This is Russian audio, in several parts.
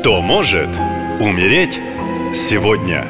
Кто может умереть сегодня?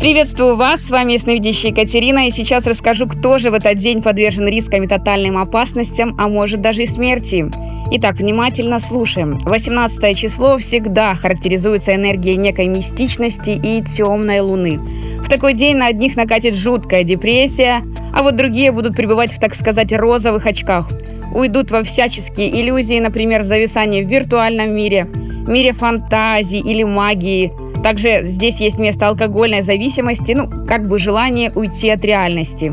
Приветствую вас, с вами ясновидящая Екатерина, и сейчас расскажу, кто же в этот день подвержен рискам и тотальным опасностям, а может даже и смерти. Итак, внимательно слушаем. 18 число всегда характеризуется энергией некой мистичности и темной луны. В такой день на одних накатит жуткая депрессия, а вот другие будут пребывать в, так сказать, розовых очках. Уйдут во всяческие иллюзии, например, зависание в виртуальном мире, мире фантазии или магии. Также здесь есть место алкогольной зависимости, ну, как бы желание уйти от реальности.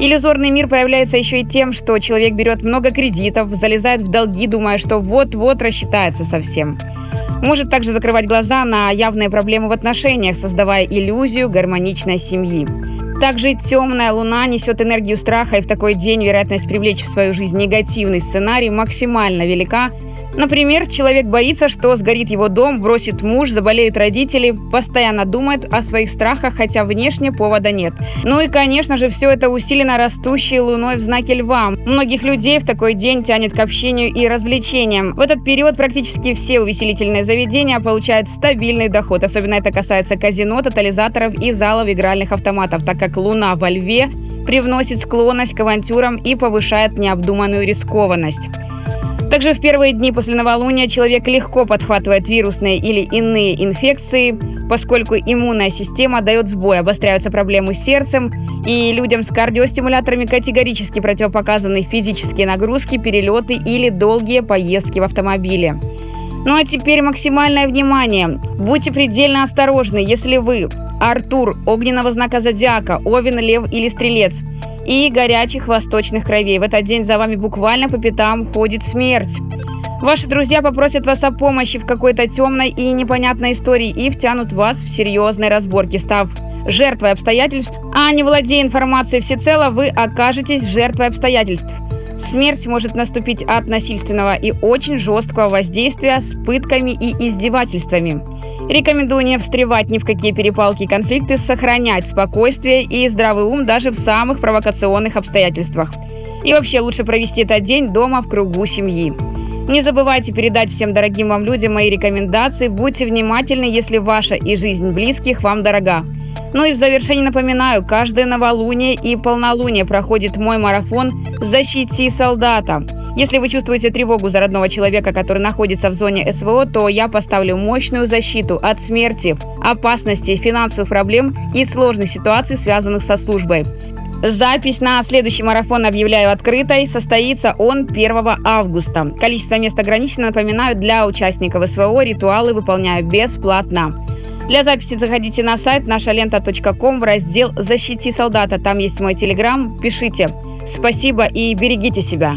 Иллюзорный мир появляется еще и тем, что человек берет много кредитов, залезает в долги, думая, что вот-вот рассчитается совсем. Может также закрывать глаза на явные проблемы в отношениях, создавая иллюзию гармоничной семьи. Также темная луна несет энергию страха, и в такой день вероятность привлечь в свою жизнь негативный сценарий максимально велика, Например, человек боится, что сгорит его дом, бросит муж, заболеют родители, постоянно думает о своих страхах, хотя внешне повода нет. Ну и, конечно же, все это усилено растущей луной в знаке льва. Многих людей в такой день тянет к общению и развлечениям. В этот период практически все увеселительные заведения получают стабильный доход. Особенно это касается казино, тотализаторов и залов игральных автоматов, так как луна во льве привносит склонность к авантюрам и повышает необдуманную рискованность. Также в первые дни после новолуния человек легко подхватывает вирусные или иные инфекции, поскольку иммунная система дает сбой, обостряются проблемы с сердцем, и людям с кардиостимуляторами категорически противопоказаны физические нагрузки, перелеты или долгие поездки в автомобиле. Ну а теперь максимальное внимание. Будьте предельно осторожны, если вы Артур, огненного знака зодиака, Овен, Лев или Стрелец – и горячих восточных кровей. В этот день за вами буквально по пятам ходит смерть. Ваши друзья попросят вас о помощи в какой-то темной и непонятной истории и втянут вас в серьезные разборки, став жертвой обстоятельств, а не владея информацией всецело, вы окажетесь жертвой обстоятельств. Смерть может наступить от насильственного и очень жесткого воздействия с пытками и издевательствами. Рекомендую не встревать ни в какие перепалки и конфликты, сохранять спокойствие и здравый ум даже в самых провокационных обстоятельствах. И вообще лучше провести этот день дома в кругу семьи. Не забывайте передать всем дорогим вам людям мои рекомендации. Будьте внимательны, если ваша и жизнь близких вам дорога. Ну и в завершении напоминаю, каждое новолуние и полнолуние проходит мой марафон «Защити солдата». Если вы чувствуете тревогу за родного человека, который находится в зоне СВО, то я поставлю мощную защиту от смерти, опасности, финансовых проблем и сложных ситуаций, связанных со службой. Запись на следующий марафон объявляю открытой. Состоится он 1 августа. Количество мест ограничено. Напоминаю, для участников СВО ритуалы выполняю бесплатно. Для записи заходите на сайт нашалента.ком в раздел «Защити солдата». Там есть мой телеграм. Пишите. Спасибо и берегите себя.